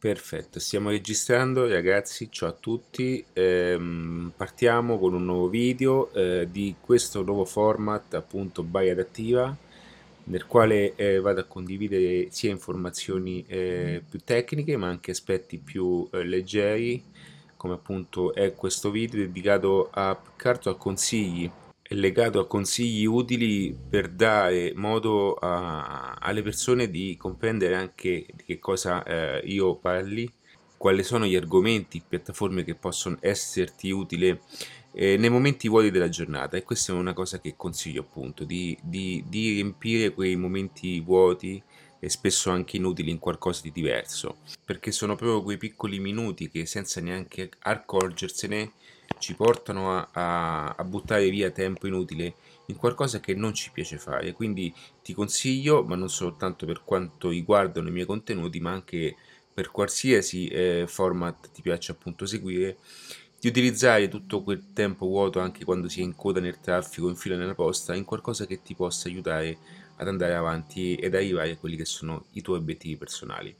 Perfetto, stiamo registrando ragazzi, ciao a tutti, ehm, partiamo con un nuovo video eh, di questo nuovo format appunto by adattiva nel quale eh, vado a condividere sia informazioni eh, più tecniche ma anche aspetti più eh, leggeri come appunto è questo video dedicato a più a consigli è legato a consigli utili per dare modo a, alle persone di comprendere anche di che cosa eh, io parli, quali sono gli argomenti, piattaforme che possono esserti utili eh, nei momenti vuoti della giornata. E questa è una cosa che consiglio appunto, di, di, di riempire quei momenti vuoti e spesso anche inutili in qualcosa di diverso, perché sono proprio quei piccoli minuti che senza neanche accorgersene ci portano a, a, a, buttare via tempo inutile in qualcosa che non ci piace fare. Quindi ti consiglio, ma non soltanto per quanto riguardano i miei contenuti, ma anche per qualsiasi eh, format ti piaccia appunto seguire, di utilizzare tutto quel tempo vuoto anche quando si è in coda nel traffico, in fila nella posta, in qualcosa che ti possa aiutare ad andare avanti ed arrivare a quelli che sono i tuoi obiettivi personali.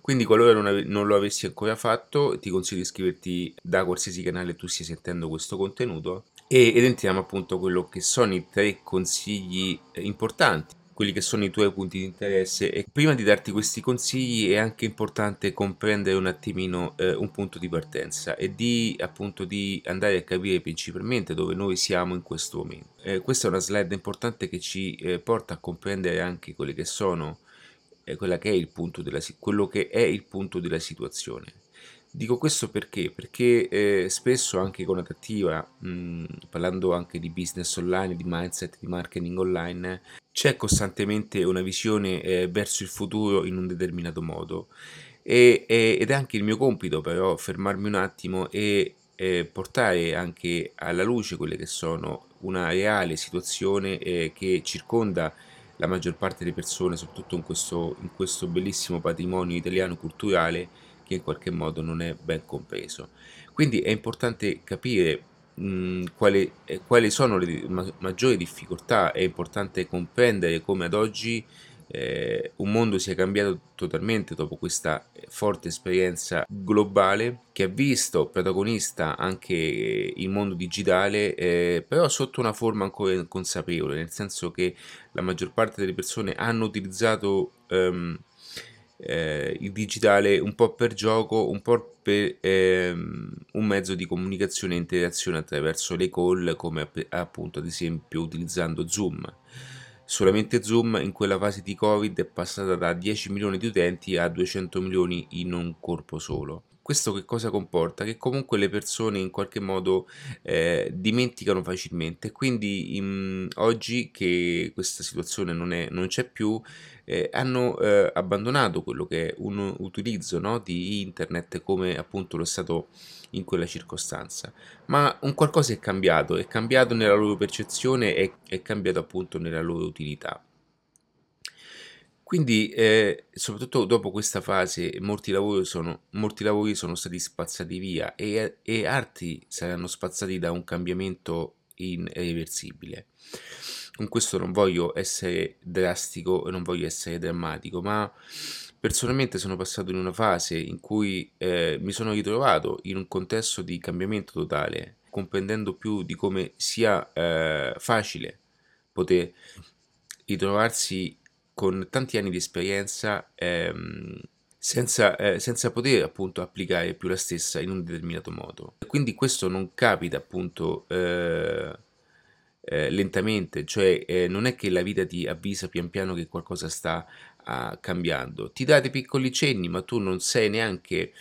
Quindi qualora non, non, lo avessi ancora fatto, ti consiglio di iscriverti da qualsiasi canale tu stia sentendo questo contenuto ed entriamo appunto a quello che sono i tre consigli eh, importanti quelli che sono i tuoi punti di interesse e prima di darti questi consigli è anche importante comprendere un attimino eh, un punto di partenza e di appunto di andare a capire principalmente dove noi siamo in questo momento. Eh, questa è una slide importante che ci eh, porta a comprendere anche quelli che sono è della, quello che è il punto della situazione. Dico questo perché? Perché eh, spesso anche con Adattiva, mh, parlando anche di business online, di mindset, di marketing online, c'è costantemente una visione eh, verso il futuro in un determinato modo e, e, ed è anche il mio compito però fermarmi un attimo e eh, portare anche alla luce quelle che sono una reale situazione eh, che circonda la maggior parte delle persone, soprattutto in questo, in questo bellissimo patrimonio italiano culturale che in qualche modo non è ben compreso. Quindi è importante capire mh, quali, eh, quali, sono le ma- maggiori difficoltà, è importante comprendere come ad oggi eh, un mondo sia cambiato totalmente dopo questa forte esperienza globale che ha visto protagonista anche il mondo digitale, eh, però sotto una forma ancora inconsapevole, nel senso che la maggior parte delle persone hanno utilizzato ehm, eh, il digitale un po' per gioco, un po' per ehm, un mezzo di comunicazione e interazione attraverso le call, come appunto ad esempio utilizzando Zoom. Solamente Zoom in quella fase di Covid è passata da 10 milioni di utenti a 200 milioni in un corpo solo. Questo che cosa comporta? Che comunque le persone in qualche modo eh, dimenticano facilmente, quindi in, oggi che questa situazione non, è, non c'è più, eh, hanno eh, abbandonato quello che è un utilizzo no, di internet come appunto lo è stato in quella circostanza. Ma un qualcosa è cambiato, è cambiato nella loro percezione e è cambiato appunto nella loro utilità. Quindi, eh, soprattutto dopo questa fase, molti lavori sono, molti lavori sono stati spazzati via e, e altri saranno spazzati da un cambiamento irreversibile. Con questo non voglio essere drastico non voglio essere drammatico, ma personalmente sono passato in una fase in cui eh, mi sono ritrovato in un contesto di cambiamento totale, comprendendo più di come sia eh, facile poter ritrovarsi con tanti anni di esperienza ehm, senza, eh, senza, poter appunto applicare più la stessa in un determinato modo. Quindi questo non capita appunto eh, eh, lentamente, cioè eh, non è che la vita ti avvisa pian piano che qualcosa sta uh, cambiando, ti dà dei piccoli cenni ma tu non sei neanche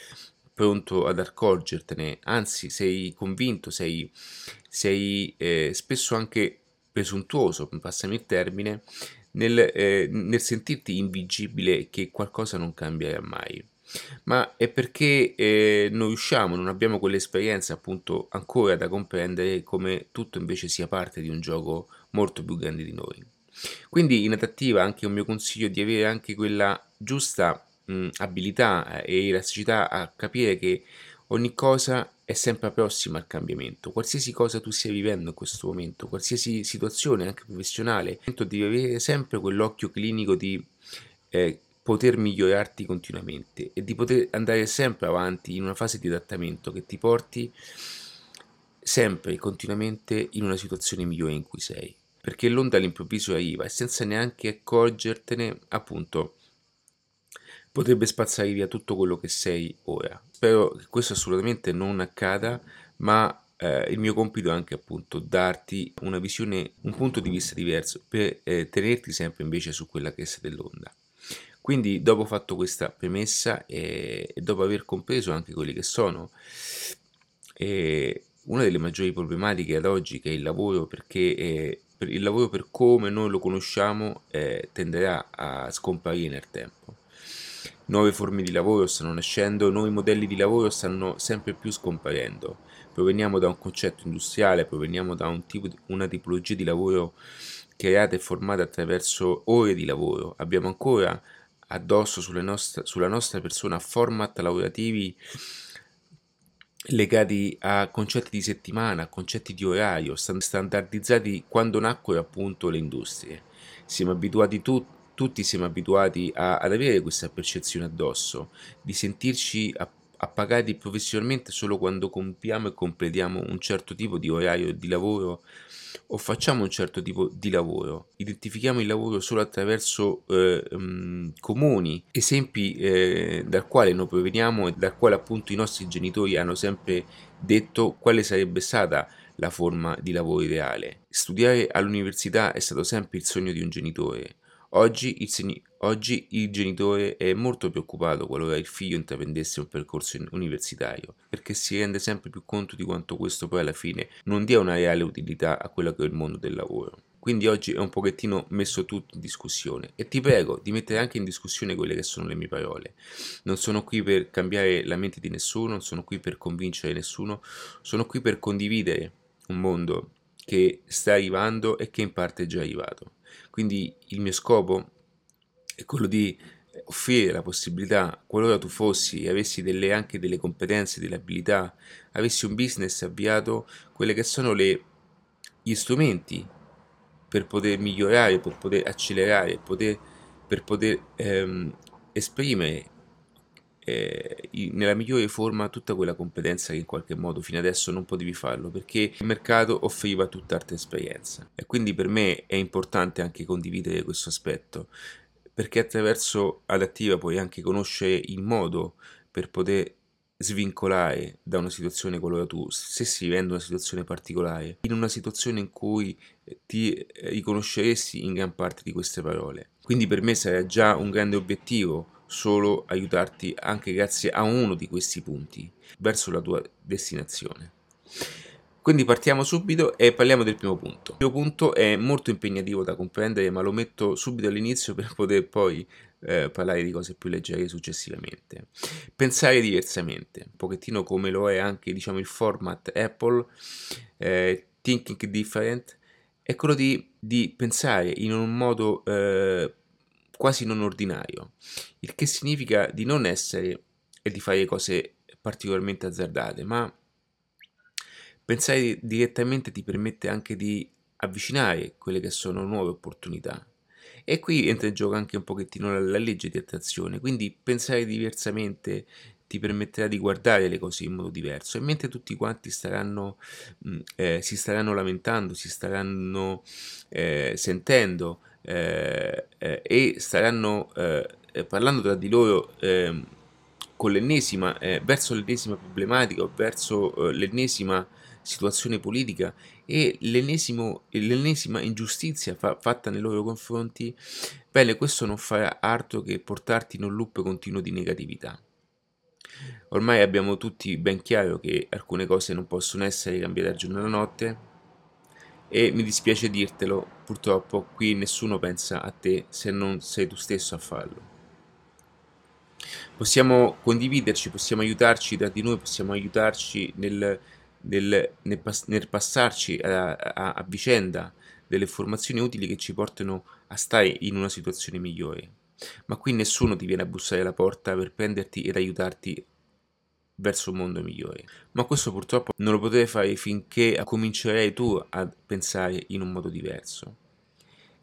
pronto ad accorgertene, anzi sei convinto, sei, sei eh, spesso anche presuntuoso, passami il termine, nel, eh, nel sentirti invincibile che qualcosa non cambierà mai ma è perché eh, noi usciamo, non abbiamo quell'esperienza appunto ancora da comprendere come tutto invece sia parte di un gioco molto più grande di noi. Quindi in adattiva anche un mio consiglio di avere anche quella giusta mh, abilità eh, e elasticità a capire che ogni cosa è sempre prossima al cambiamento. Qualsiasi cosa tu stia vivendo in questo momento, qualsiasi situazione, anche professionale, devi avere sempre quell'occhio clinico di eh, poter migliorarti continuamente e di poter andare sempre avanti in una fase di adattamento che ti porti sempre e continuamente in una situazione migliore in cui sei. Perché l'onda all'improvviso arriva e senza neanche accorgertene, appunto, potrebbe spazzare via tutto quello che sei ora. Spero che questo assolutamente non accada, ma eh, il mio compito è anche appunto darti una visione, un punto di vista diverso per eh, tenerti sempre invece su quella che è dell'onda. Quindi dopo fatto questa premessa e, e dopo aver compreso anche quelli che sono eh, una delle maggiori problematiche ad oggi che è il lavoro perché eh, il lavoro per come noi lo conosciamo eh, tenderà a scomparire nel tempo nuove forme di lavoro stanno nascendo, nuovi modelli di lavoro stanno sempre più scomparendo. Proveniamo da un concetto industriale, proveniamo da un tipo, una tipologia di lavoro creata e formata attraverso ore di lavoro. Abbiamo ancora addosso nostre, sulla nostra persona format lavorativi legati a concetti di settimana, concetti di orario, standardizzati quando nacquero appunto le industrie. Siamo abituati tutti tutti siamo abituati a, ad avere questa percezione addosso, di sentirci appagati professionalmente solo quando compiamo e completiamo un certo tipo di orario di lavoro o facciamo un certo tipo di lavoro, identifichiamo il lavoro solo attraverso eh, um, comuni esempi eh, dal quale noi proveniamo e dal quale appunto i nostri genitori hanno sempre detto quale sarebbe stata la forma di lavoro ideale. Studiare all'università è stato sempre il sogno di un genitore, Oggi il, oggi il genitore è molto preoccupato qualora il figlio intraprendesse un percorso universitario, perché si rende sempre più conto di quanto questo poi alla fine non dia una reale utilità a quello che è il mondo del lavoro. Quindi oggi è un pochettino messo tutto in discussione e ti prego di mettere anche in discussione quelle che sono le mie parole. Non sono qui per cambiare la mente di nessuno, non sono qui per convincere nessuno, sono qui per condividere un mondo che sta arrivando e che in parte è già arrivato. Quindi il mio scopo è quello di offrire la possibilità, qualora tu fossi e avessi delle, anche delle competenze, delle abilità, avessi un business avviato, quelle che sono le, gli strumenti per poter migliorare, per poter accelerare, poter, per poter ehm, esprimere eh, nella migliore forma tutta quella competenza che in qualche modo fino adesso non potevi farlo perché il mercato offriva tutt'altra esperienza. E quindi per me è importante anche condividere questo aspetto perché attraverso Adattiva puoi anche conoscere il modo per poter svincolare da una situazione qualora tu stessi vivendo una situazione particolare, in una situazione in cui ti riconosceresti in gran parte di queste parole. Quindi per me sarà già un grande obiettivo solo aiutarti anche grazie a uno di questi punti verso la tua destinazione. Quindi partiamo subito e parliamo del primo punto. Il primo punto è molto impegnativo da comprendere, ma lo metto subito all'inizio per poter poi eh, parlare di cose più leggere successivamente. Pensare diversamente, un pochettino come lo è anche diciamo, il format Apple, eh, Thinking Different, è quello di, di, pensare in un modo eh, quasi non ordinario, il che significa di non essere e di fare cose particolarmente azzardate, ma pensare direttamente ti permette anche di avvicinare quelle che sono nuove opportunità. E qui entra in gioco anche un pochettino la, la legge di attrazione, quindi pensare diversamente ti permetterà di guardare le cose in modo diverso e mentre tutti quanti staranno, mm, eh, si staranno lamentando, si staranno eh, sentendo eh, eh, e staranno eh, eh, parlando tra di loro ehm, con l'ennesima, verso l'ennesima problematica o verso l'ennesima situazione politica e l'ennesima ingiustizia fa, fatta nei loro confronti, bene, questo non farà altro che portarti in un loop continuo di negatività. Ormai abbiamo tutti ben chiaro che alcune cose non possono essere cambiate da giorno alla notte, e mi dispiace dirtelo, purtroppo qui nessuno pensa a te se non sei tu stesso a farlo. Possiamo condividerci, possiamo aiutarci tra di noi, possiamo aiutarci nel, nel, nel, pass- nel passarci a, a, a vicenda delle informazioni utili che ci portano a stare in una situazione migliore. Ma qui nessuno ti viene a bussare alla porta per prenderti ed aiutarti verso un mondo migliore. Ma questo purtroppo non lo potrai fare finché comincerai tu a pensare in un modo diverso.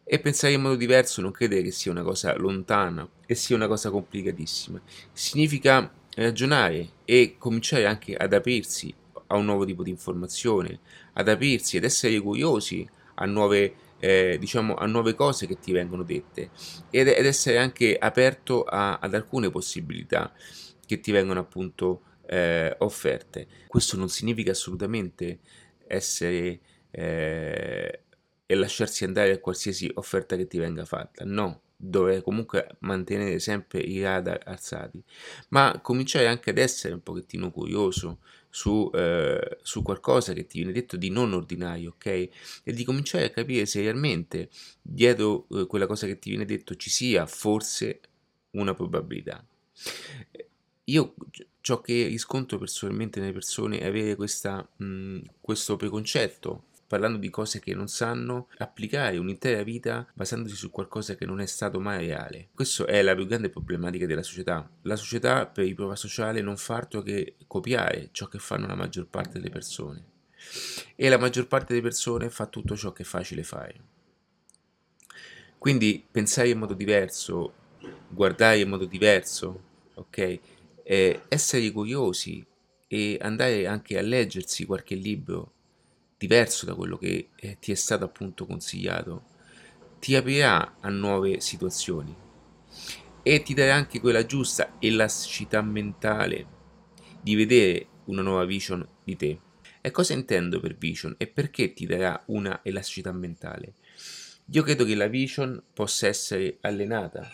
E pensare in modo diverso non credere che sia una cosa lontana e sia una cosa complicatissima. Significa ragionare e cominciare anche ad aprirsi a un nuovo tipo di informazione, ad aprirsi ed essere curiosi a nuove, eh, diciamo, a nuove cose che ti vengono dette ed, ed essere anche aperto a, ad alcune possibilità che ti vengono appunto eh, offerte. Questo non significa assolutamente essere eh, e lasciarsi andare a qualsiasi offerta che ti venga fatta. No, dove comunque mantenere sempre i radar alzati, ma cominciare anche ad essere un pochettino curioso su, eh, su qualcosa che ti viene detto di non ordinario, ok? E di cominciare a capire se realmente dietro eh, quella cosa che ti viene detto ci sia forse una probabilità. Io ciò che riscontro personalmente nelle persone è avere questa, mh, questo preconcetto parlando di cose che non sanno, applicare un'intera vita basandosi su qualcosa che non è stato mai reale. Questa è la più grande problematica della società. La società per i prova sociale non fa altro che copiare ciò che fanno la maggior parte delle persone. E la maggior parte delle persone fa tutto ciò che è facile fare. Quindi pensare in modo diverso, guardare in modo diverso, ok? Eh, essere curiosi e andare anche a leggersi qualche libro diverso da quello che eh, ti è stato appunto consigliato, ti aprirà a nuove situazioni e ti darà anche quella giusta elasticità mentale di vedere una nuova vision di te. E cosa intendo per vision e perché ti darà una elasticità mentale? Io credo che la vision possa essere allenata.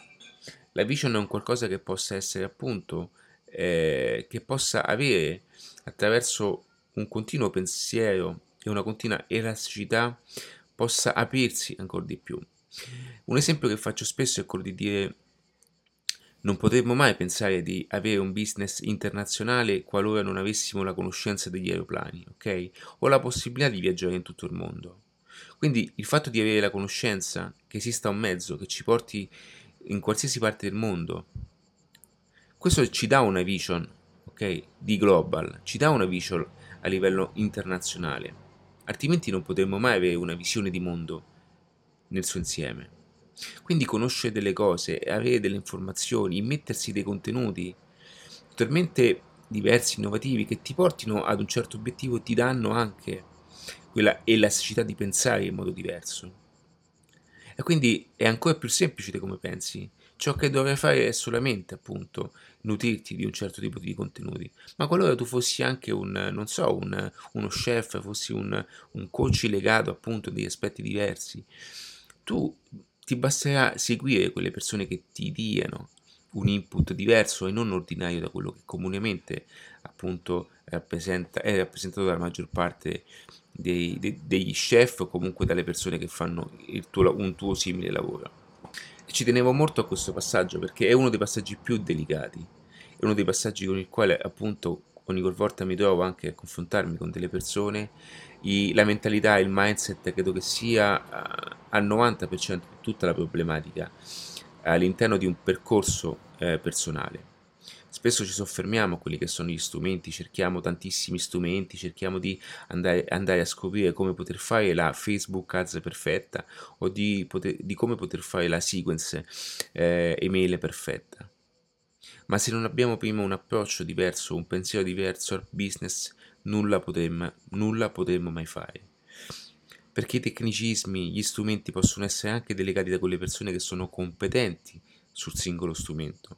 La vision è un qualcosa che possa essere appunto, eh, che possa avere attraverso un continuo pensiero e una continua elasticità possa aprirsi ancora di più. Un esempio che faccio spesso è quello di dire non potremmo mai pensare di avere un business internazionale qualora non avessimo la conoscenza degli aeroplani, ok? O la possibilità di viaggiare in tutto il mondo. Quindi il fatto di avere la conoscenza che esista un mezzo che ci porti in qualsiasi parte del mondo, questo ci dà una vision, ok? Di global, ci dà una vision a livello internazionale altrimenti non potremmo mai avere una visione di mondo nel suo insieme. Quindi conoscere delle cose, avere delle informazioni, immettersi dei contenuti totalmente diversi, innovativi, che ti portino ad un certo obiettivo, ti danno anche quella elasticità di pensare in modo diverso. E quindi è ancora più semplice di come pensi. Ciò che dovrai fare è solamente, appunto, nutrirti di un certo tipo di contenuti. Ma qualora tu fossi anche un, non so, un, uno chef, fossi un, un coach legato appunto a degli aspetti diversi, tu ti basterà seguire quelle persone che ti diano un input diverso e non ordinario da quello che comunemente appunto rappresenta, è rappresentato dalla maggior parte dei, de, degli chef o comunque dalle persone che fanno tuo, un tuo simile lavoro. Ci tenevo molto a questo passaggio perché è uno dei passaggi più delicati, è uno dei passaggi con il quale appunto ogni volta mi trovo anche a confrontarmi con delle persone, i, la mentalità, il mindset credo che sia uh, al 90% di tutta la problematica all'interno di un percorso eh, personale. Spesso ci soffermiamo a quelli che sono gli strumenti, cerchiamo tantissimi strumenti, cerchiamo di andare, andare a scoprire come poter fare la Facebook Ads perfetta o di, poter, di come poter fare la sequence eh, email perfetta. Ma se non abbiamo prima un approccio diverso, un pensiero diverso al business, nulla potremmo, nulla potremmo mai fare perché i tecnicismi, gli strumenti possono essere anche delegati da quelle persone che sono competenti sul singolo strumento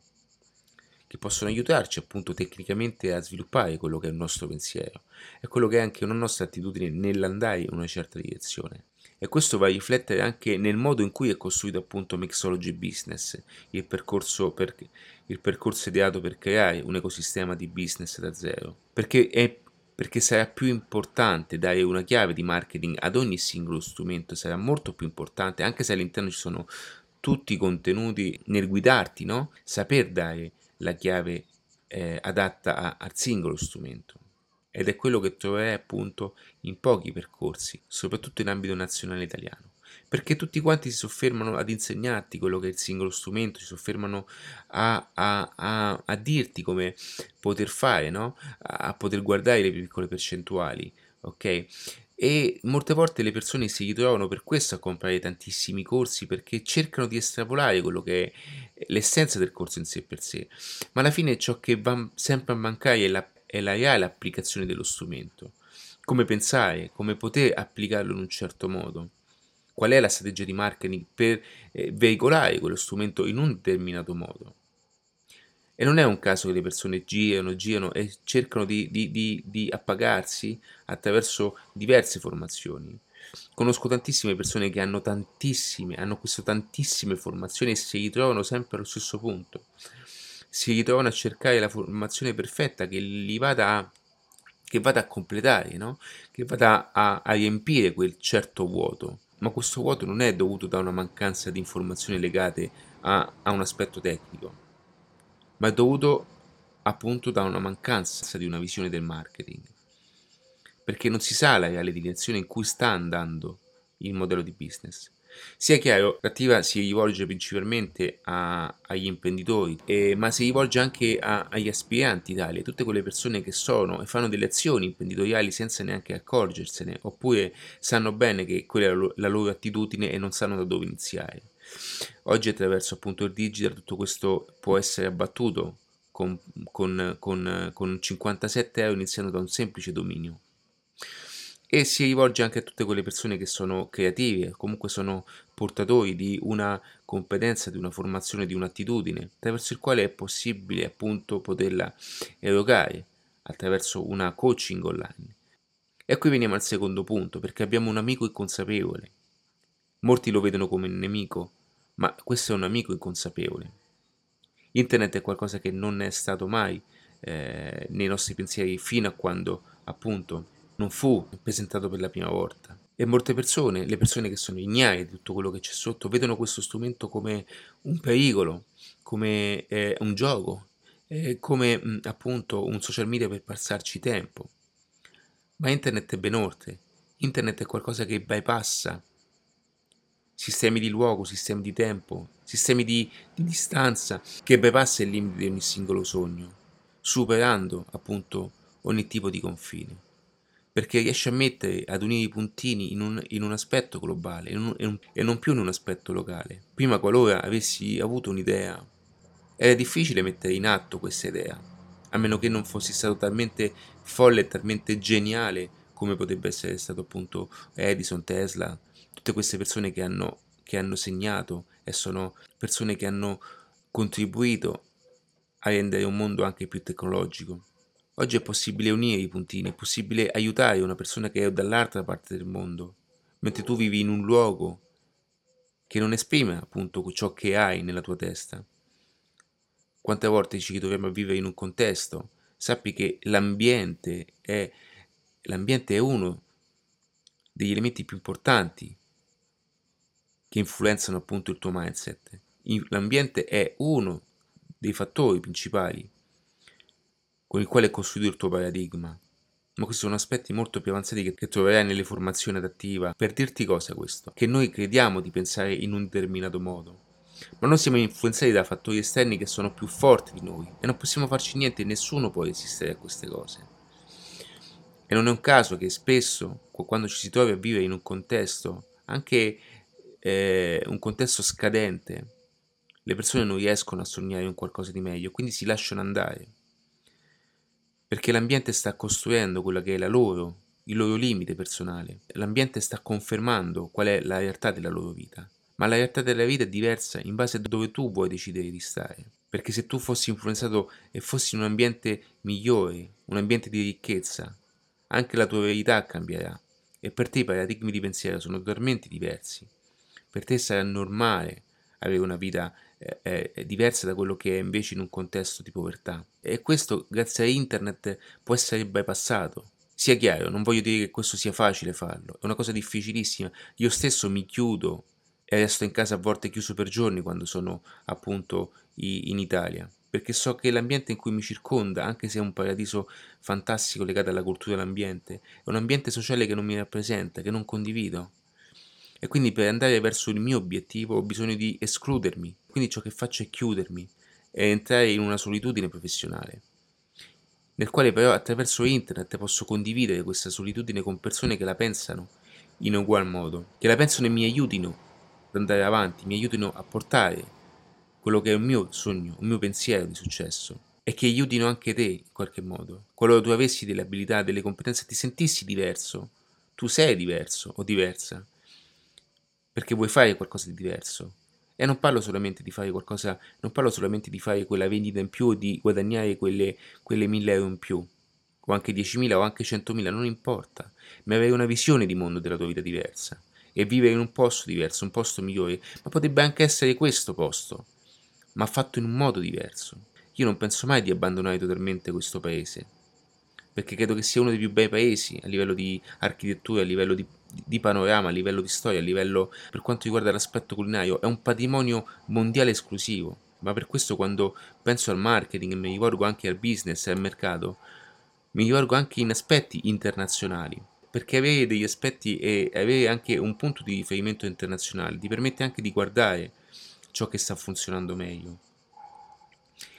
che possono aiutarci appunto tecnicamente a sviluppare quello che è il nostro pensiero e quello che è anche una nostra attitudine nell'andare in una certa direzione. E questo va a riflettere anche nel modo in cui è costruito appunto Mixology Business, il percorso, per, il percorso ideato per creare un ecosistema di business da zero. Perché, è, perché sarà più importante dare una chiave di marketing ad ogni singolo strumento, sarà molto più importante, anche se all'interno ci sono tutti i contenuti nel guidarti, no? Saper dare la chiave eh, adatta a, al singolo strumento ed è quello che troverai appunto in pochi percorsi, soprattutto in ambito nazionale italiano, perché tutti quanti si soffermano ad insegnarti quello che è il singolo strumento, si soffermano a, a, a, a dirti come poter fare, no? a, poter guardare le piccole percentuali, ok? E molte volte le persone si ritrovano per questo a comprare tantissimi corsi perché cercano di estrapolare quello che è l'essenza del corso in sé per sé, ma alla fine ciò che va sempre a mancare è la, è la reale applicazione dello strumento. Come pensare, come poter applicarlo in un certo modo. Qual è la strategia di marketing per eh, veicolare quello strumento in un determinato modo. E non è un caso che le persone girano, girano e cercano di, di, di, di appagarsi attraverso diverse formazioni. Conosco tantissime persone che hanno tantissime, hanno acquistato tantissime formazioni e si ritrovano sempre allo stesso punto. Si ritrovano a cercare la formazione perfetta che li vada a, che vada a completare, no? che vada a, a riempire quel certo vuoto. Ma questo vuoto non è dovuto da una mancanza di informazioni legate a, a un aspetto tecnico ma è dovuto appunto da una mancanza di una visione del marketing, perché non si sa la reale direzione in cui sta andando il modello di business. Sia chiaro, l'attiva si rivolge principalmente a, agli imprenditori, eh, ma si rivolge anche a, agli aspiranti tali, a tutte quelle persone che sono e fanno delle azioni imprenditoriali senza neanche accorgersene, oppure sanno bene che quella è la, la loro attitudine e non sanno da dove iniziare. Oggi attraverso appunto il digital tutto questo può essere abbattuto con, con, con, con 57 euro iniziando da un semplice dominio e si rivolge anche a tutte quelle persone che sono creative, comunque sono portatori di una competenza, di una formazione, di un'attitudine, attraverso il quale è possibile appunto poterla erogare attraverso una coaching online. E qui veniamo al secondo punto, perché abbiamo un amico inconsapevole. Molti lo vedono come nemico, ma questo è un amico inconsapevole. Internet è qualcosa che non è stato mai eh, nei nostri pensieri fino a quando appunto non fu presentato per la prima volta. E molte persone, le persone che sono ignare di tutto quello che c'è sotto, vedono questo strumento come un pericolo, come eh, un gioco, eh, come mh, appunto un social media per passarci tempo. Ma internet è ben oltre. Internet è qualcosa che bypassa sistemi di luogo, sistemi di tempo, sistemi di, di distanza che bypassa il limite di ogni singolo sogno, superando appunto ogni tipo di confine perché riesce a mettere, ad unire i puntini in un, in un aspetto globale in un, in un, e non più in un aspetto locale. Prima, qualora avessi avuto un'idea, era difficile mettere in atto questa idea, a meno che non fossi stato talmente folle e talmente geniale come potrebbe essere stato appunto Edison, Tesla, tutte queste persone che hanno, che hanno segnato e sono persone che hanno contribuito a rendere un mondo anche più tecnologico. Oggi è possibile unire i puntini, è possibile aiutare una persona che è dall'altra parte del mondo, mentre tu vivi in un luogo che non esprime appunto ciò che hai nella tua testa. Quante volte ci ritroviamo a vivere in un contesto? Sappi che l'ambiente è, l'ambiente è uno degli elementi più importanti che influenzano appunto il tuo mindset. L'ambiente è uno dei fattori principali con il quale è costruito il tuo paradigma. Ma questi sono aspetti molto più avanzati che, che troverai nelle formazioni adattiva. Per dirti cosa questo? Che noi crediamo di pensare in un determinato modo, ma noi siamo influenzati da fattori esterni che sono più forti di noi e non possiamo farci niente, nessuno può resistere a queste cose. E non è un caso che spesso, quando ci si trova a vivere in un contesto, anche eh, un contesto scadente, le persone non riescono a sognare un qualcosa di meglio, quindi si lasciano andare perché l'ambiente sta costruendo quella che è la loro, il loro limite personale. L'ambiente sta confermando qual è la realtà della loro vita. Ma la realtà della vita è diversa in base a dove tu vuoi decidere di stare. Perché se tu fossi influenzato e fossi in un ambiente migliore, un ambiente di ricchezza, anche la tua verità cambierà. E per te i paradigmi di pensiero sono totalmente diversi. Per te sarà normale avere una vita è, è diversa da quello che è invece in un contesto di povertà. E questo, grazie a internet, può essere bypassato. Sia chiaro, non voglio dire che questo sia facile farlo, è una cosa difficilissima. Io stesso mi chiudo e resto in casa a volte chiuso per giorni quando sono appunto in Italia, perché so che l'ambiente in cui mi circonda, anche se è un paradiso fantastico legato alla cultura dell'ambiente, è un ambiente sociale che non mi rappresenta, che non condivido. E quindi per andare verso il mio obiettivo ho bisogno di escludermi, quindi ciò che faccio è chiudermi e entrare in una solitudine professionale. nel quale però attraverso internet posso condividere questa solitudine con persone che la pensano in ugual modo, che la pensano e mi aiutino ad andare avanti, mi aiutino a portare quello che è un mio sogno, un mio pensiero di successo e che aiutino anche te in qualche modo. Qualora tu avessi delle abilità, delle competenze, ti sentissi diverso, tu sei diverso o diversa, perché vuoi fare qualcosa di diverso. E non parlo solamente di fare qualcosa, non parlo solamente di fare quella vendita in più o di guadagnare quelle, quelle 1000 euro in più, o anche 10.000 o anche 100.000, non importa, ma avere una visione di mondo della tua vita diversa e vivere in un posto diverso, un posto migliore, ma potrebbe anche essere questo posto, ma fatto in un modo diverso. Io non penso mai di abbandonare totalmente questo paese, perché credo che sia uno dei più bei paesi a livello di architettura, a livello di, di panorama, a livello di storia, a livello per quanto riguarda l'aspetto culinario, è un patrimonio mondiale esclusivo. Ma per questo quando penso al marketing e mi rivolgo anche al business e al mercato, mi rivolgo anche in aspetti internazionali, perché avere degli aspetti e avere anche un punto di riferimento internazionale ti permette anche di guardare ciò che sta funzionando meglio.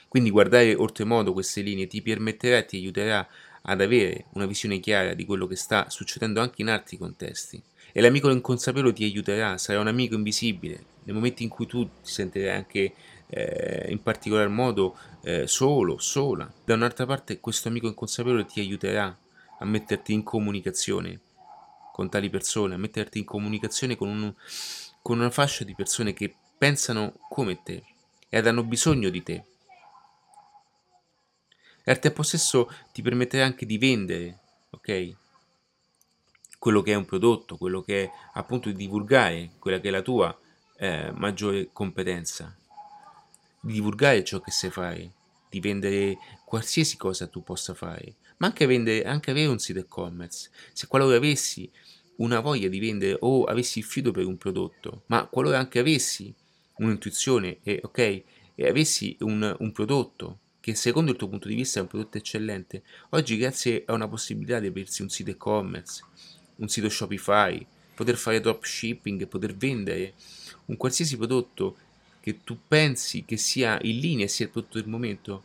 Quindi guardare oltremodo queste linee ti permetterà e ti aiuterà ad avere una visione chiara di quello che sta succedendo anche in altri contesti. E l'amico inconsapevole ti aiuterà, sarà un amico invisibile. Nel momento in cui tu ti sentirai anche eh, in particolar modo eh, solo, sola. Da un'altra parte questo amico inconsapevole ti aiuterà a metterti in comunicazione con tali persone, a metterti in comunicazione con, un, con una fascia di persone che pensano come te ed hanno bisogno di te. E al tempo stesso ti permetterà anche di vendere, ok? Quello che è un prodotto, quello che è appunto di divulgare quella che è la tua eh, maggiore competenza, di divulgare ciò che sai fare, di vendere qualsiasi cosa tu possa fare, ma anche, vendere, anche avere un sito e-commerce. Se qualora avessi una voglia di vendere o avessi il fido per un prodotto, ma qualora anche avessi un'intuizione e, okay, e avessi un, un prodotto che secondo il tuo punto di vista è un prodotto eccellente, oggi grazie a una possibilità di aprirsi un sito e-commerce, un sito Shopify, poter fare dropshipping, poter vendere un qualsiasi prodotto che tu pensi che sia in linea e sia il prodotto del momento,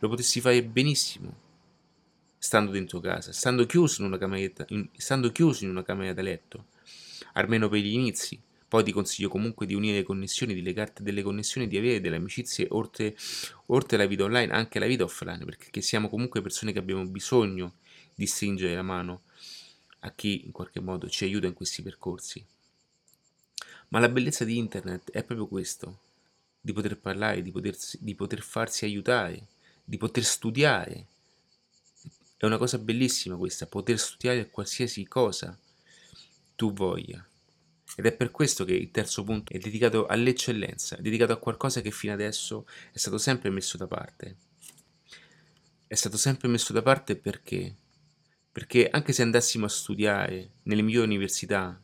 lo potessi fare benissimo stando dentro casa, stando chiuso in una cameretta, in, stando chiuso in una camera da letto, almeno per gli inizi, poi ti consiglio comunque di unire le connessioni, di legarti delle connessioni, di avere delle amicizie oltre, oltre alla vita online, anche la vita offline, perché siamo comunque persone che abbiamo bisogno di stringere la mano a chi in qualche modo ci aiuta in questi percorsi. Ma la bellezza di internet è proprio questo, di poter parlare, di, potersi, di poter farsi aiutare, di poter studiare. È una cosa bellissima questa, poter studiare qualsiasi cosa tu voglia. Ed è per questo che il terzo punto è dedicato all'eccellenza, è dedicato a qualcosa che fino adesso è stato sempre messo da parte. È stato sempre messo da parte perché? Perché anche se andassimo a studiare nelle migliori università,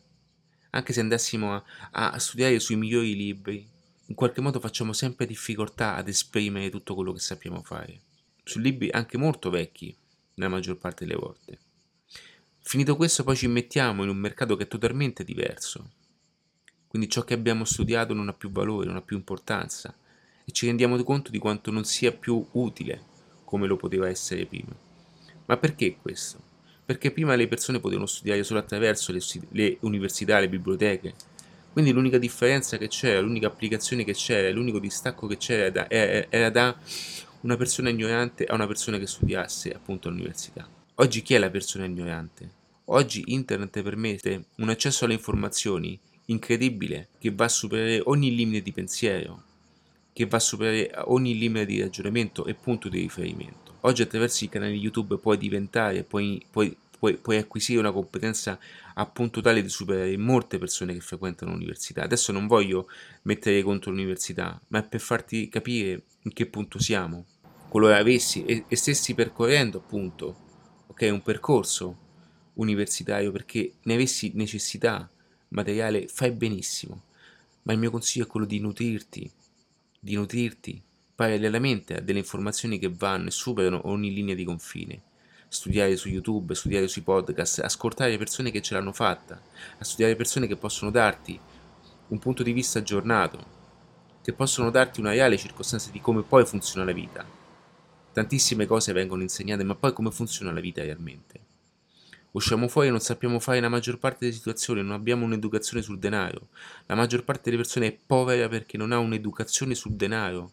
anche se andassimo a, a studiare sui migliori libri, in qualche modo facciamo sempre difficoltà ad esprimere tutto quello che sappiamo fare. Su libri anche molto vecchi, nella maggior parte delle volte. Finito questo poi ci mettiamo in un mercato che è totalmente diverso, quindi ciò che abbiamo studiato non ha più valore, non ha più importanza e ci rendiamo conto di quanto non sia più utile come lo poteva essere prima. Ma perché questo? Perché prima le persone potevano studiare solo attraverso le, le università, le biblioteche, quindi l'unica differenza che c'era, l'unica applicazione che c'era, l'unico distacco che c'era da, era, era da una persona ignorante a una persona che studiasse appunto all'università. Oggi chi è la persona ignorante? Oggi internet permette un accesso alle informazioni incredibile che va a superare ogni limite di pensiero, che va a superare ogni limite di ragionamento e punto di riferimento. Oggi attraverso i canali YouTube puoi diventare, puoi, puoi, puoi, puoi acquisire una competenza appunto tale di superare molte persone che frequentano l'università. Adesso non voglio mettere contro l'università, ma è per farti capire in che punto siamo. Qualora avessi e, e stessi percorrendo appunto ok, un percorso universitario perché ne avessi necessità materiale fai benissimo, ma il mio consiglio è quello di nutrirti, di nutrirti parallelamente a delle informazioni che vanno e superano ogni linea di confine. Studiare su YouTube, studiare sui podcast, ascoltare persone che ce l'hanno fatta, a studiare persone che possono darti un punto di vista aggiornato, che possono darti una reale circostanza di come poi funziona la vita. tantissime cose vengono insegnate, ma poi come funziona la vita realmente? Usciamo fuori e non sappiamo fare la maggior parte delle situazioni, non abbiamo un'educazione sul denaro. La maggior parte delle persone è povera perché non ha un'educazione sul denaro.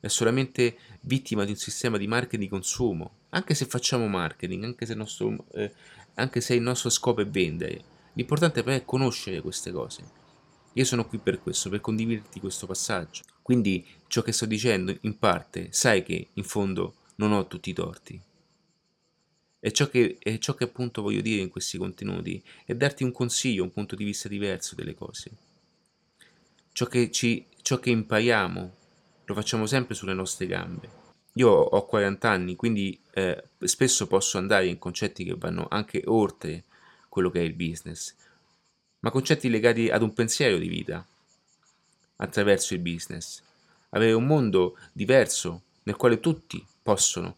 È solamente vittima di un sistema di marketing di consumo. Anche se facciamo marketing, anche se il nostro, eh, anche se il nostro scopo è vendere, l'importante però è conoscere queste cose. Io sono qui per questo, per condividerti questo passaggio. Quindi ciò che sto dicendo, in parte, sai che in fondo non ho tutti i torti. E ciò che, e ciò che appunto voglio dire in questi contenuti è darti un consiglio, un punto di vista diverso delle cose. Ciò che, ci, ciò che impariamo lo facciamo sempre sulle nostre gambe. Io ho 40 anni, quindi eh, spesso posso andare in concetti che vanno anche oltre quello che è il business ma concetti legati ad un pensiero di vita attraverso il business. Avere un mondo diverso nel quale tutti possono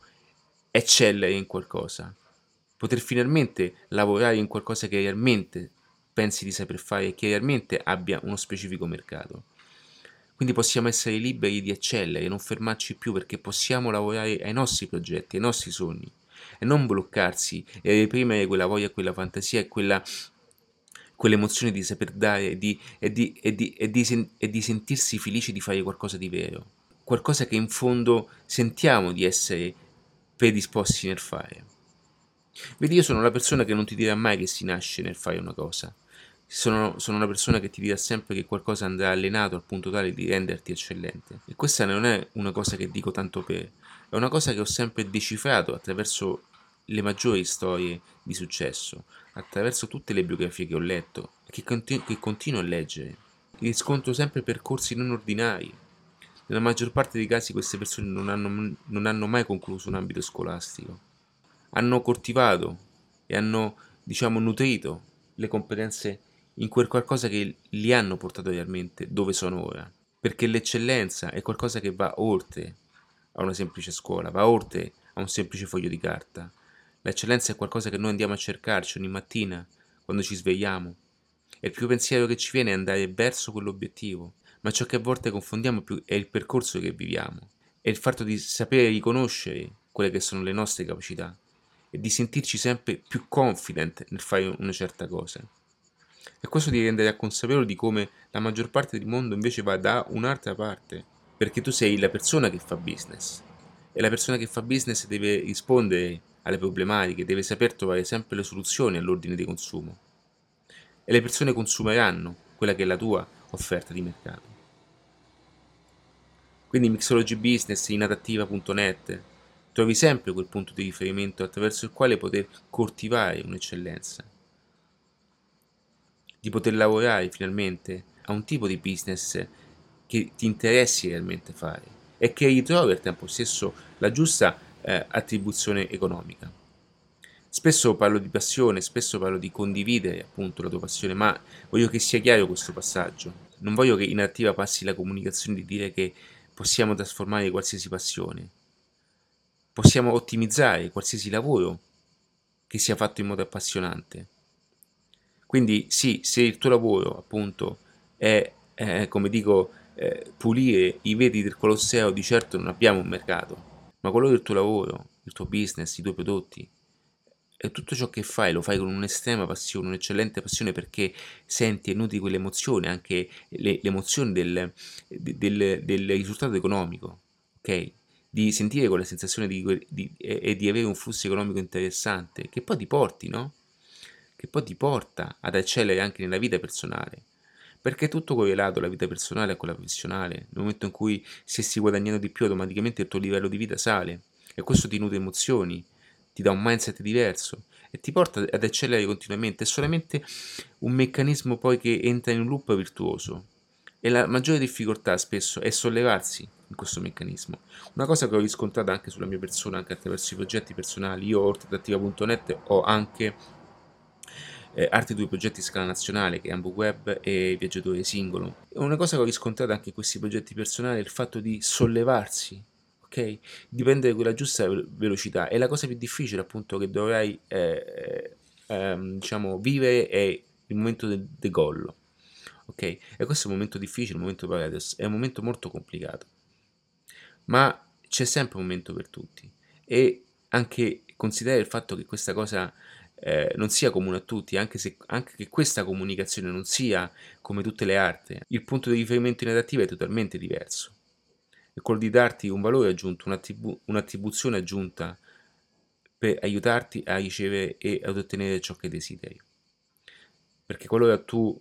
eccellere in qualcosa, poter finalmente lavorare in qualcosa che realmente pensi di saper fare e che realmente abbia uno specifico mercato. Quindi possiamo essere liberi di eccellere, non fermarci più perché possiamo lavorare ai nostri progetti, ai nostri sogni e non bloccarsi e reprimere quella voglia, quella fantasia e quella quell'emozione di saper dare e di, e, di, e, di, e, di, e di sentirsi felici di fare qualcosa di vero, qualcosa che in fondo sentiamo di essere predisposti nel fare. Vedi, io sono la persona che non ti dirà mai che si nasce nel fare una cosa. Sono, sono, una persona che ti dirà sempre che qualcosa andrà allenato al punto tale di renderti eccellente. E questa non è una cosa che dico tanto per, è una cosa che ho sempre decifrato attraverso le maggiori storie di successo, attraverso tutte le biografie che ho letto e che, continu- che continuo a leggere. Riscontro sempre percorsi non ordinari. Nella maggior parte dei casi queste persone non hanno, non hanno mai concluso un ambito scolastico. Hanno coltivato e hanno, diciamo, nutrito le competenze in quel qualcosa che li hanno portato realmente dove sono ora. Perché l'eccellenza è qualcosa che va oltre a una semplice scuola, va oltre a un semplice foglio di carta, L'eccellenza è qualcosa che noi andiamo a cercarci ogni mattina, quando ci svegliamo. E il primo pensiero che ci viene è andare verso quell'obiettivo. Ma ciò che a volte confondiamo più è il percorso che viviamo. È il fatto di sapere riconoscere quelle che sono le nostre capacità e di sentirci sempre più confident nel fare una certa cosa. E questo ti renderà consapevole di come la maggior parte del mondo invece va da un'altra parte, perché tu sei la persona che fa business e la persona che fa business deve rispondere alle problematiche, deve saper trovare sempre le soluzioni all'ordine di consumo. E le persone consumeranno quella che è la tua offerta di mercato. Quindi Mixology Business in adattiva.net trovi sempre quel punto di riferimento attraverso il quale poter coltivare un'eccellenza, di poter lavorare finalmente a un tipo di business che ti interessi realmente fare e che ritrovi al tempo stesso la giusta eh, attribuzione economica. Spesso parlo di passione, spesso parlo di condividere appunto la tua passione, ma voglio che sia chiaro questo passaggio. Non voglio che in attiva passi la comunicazione di dire che possiamo trasformare qualsiasi passione. Possiamo ottimizzare qualsiasi lavoro che sia fatto in modo appassionante. Quindi sì, se il tuo lavoro appunto è, è come dico, eh, pulire i vetri del Colosseo, di certo non abbiamo un mercato ma quello del tuo lavoro, il tuo business, i tuoi prodotti. Tutto ciò che fai lo fai con un'estrema passione, un'eccellente passione perché senti e nutri quell'emozione, anche le, l'emozione del, del, del, risultato economico, ok? Di sentire quella sensazione di, di, e di avere un flusso economico interessante che poi ti porti, no? Che poi ti porta ad eccellere anche nella vita personale perché è tutto correlato la vita personale a quella professionale. Nel momento in cui stessi guadagnando di più, automaticamente il tuo livello di vita sale e questo ti nutre emozioni, ti dà un mindset diverso e ti porta ad eccellere continuamente. È solamente un meccanismo poi che entra in un loop virtuoso. E la maggiore difficoltà spesso è sollevarsi in questo meccanismo. Una cosa che ho riscontrato anche sulla mia persona, anche attraverso i progetti personali, io oltre ad attiva.net ho anche eh, altri due progetti in scala nazionale che è Hamburg Web e Viaggiatore Singolo. Una cosa che ho riscontrato anche in questi progetti personali è il fatto di sollevarsi, ok? Di prendere quella giusta velocità. E la cosa più difficile appunto che dovrai eh, eh, diciamo, vivere è il momento del degollo. Ok? E questo è un momento difficile, un momento paradosso, è un momento molto complicato. Ma c'è sempre un momento per tutti e anche considerare il fatto che questa cosa eh, non sia comune a tutti, anche, se, anche che questa comunicazione non sia come tutte le arti, il punto di riferimento in è totalmente diverso. È quello di darti un valore aggiunto, un'attribu- un'attribuzione aggiunta per aiutarti a ricevere e ad ottenere ciò che desideri. Perché qualora tu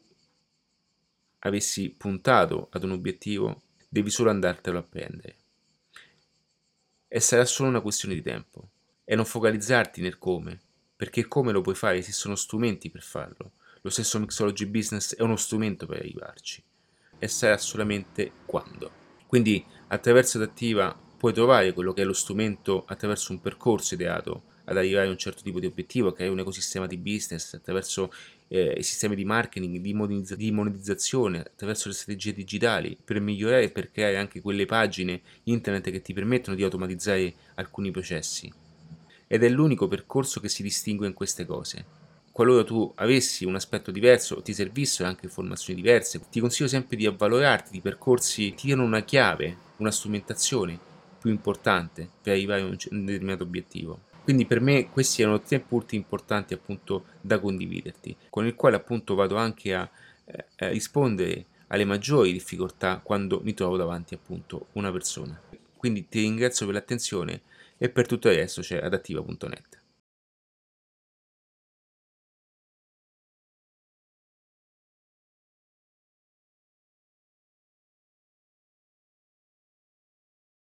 avessi puntato ad un obiettivo, devi solo andartelo a prendere. E sarà solo una questione di tempo. E non focalizzarti nel come, perché come lo puoi fare, esistono strumenti per farlo. Lo stesso Mixology Business è uno strumento per arrivarci. E sarà solamente quando. Quindi attraverso Adattiva puoi trovare quello che è lo strumento attraverso un percorso ideato ad arrivare a un certo tipo di obiettivo, creare un ecosistema di business attraverso eh, i sistemi di marketing, di, monetizzazione, attraverso le strategie digitali, per migliorare e per creare anche quelle pagine internet che ti permettono di automatizzare alcuni processi. Ed è l'unico percorso che si distingue in queste cose. Qualora tu avessi un aspetto diverso, ti servissero anche informazioni diverse, ti consiglio sempre di avvalorarti di percorsi che ti diano una chiave, una strumentazione più importante per arrivare a un determinato obiettivo. Quindi per me questi erano tre punti importanti appunto da condividerti, con il quale appunto vado anche a, eh, a rispondere alle maggiori difficoltà quando mi trovo davanti appunto una persona. Quindi ti ringrazio per l'attenzione e per tutto il resto c'è adattiva.net.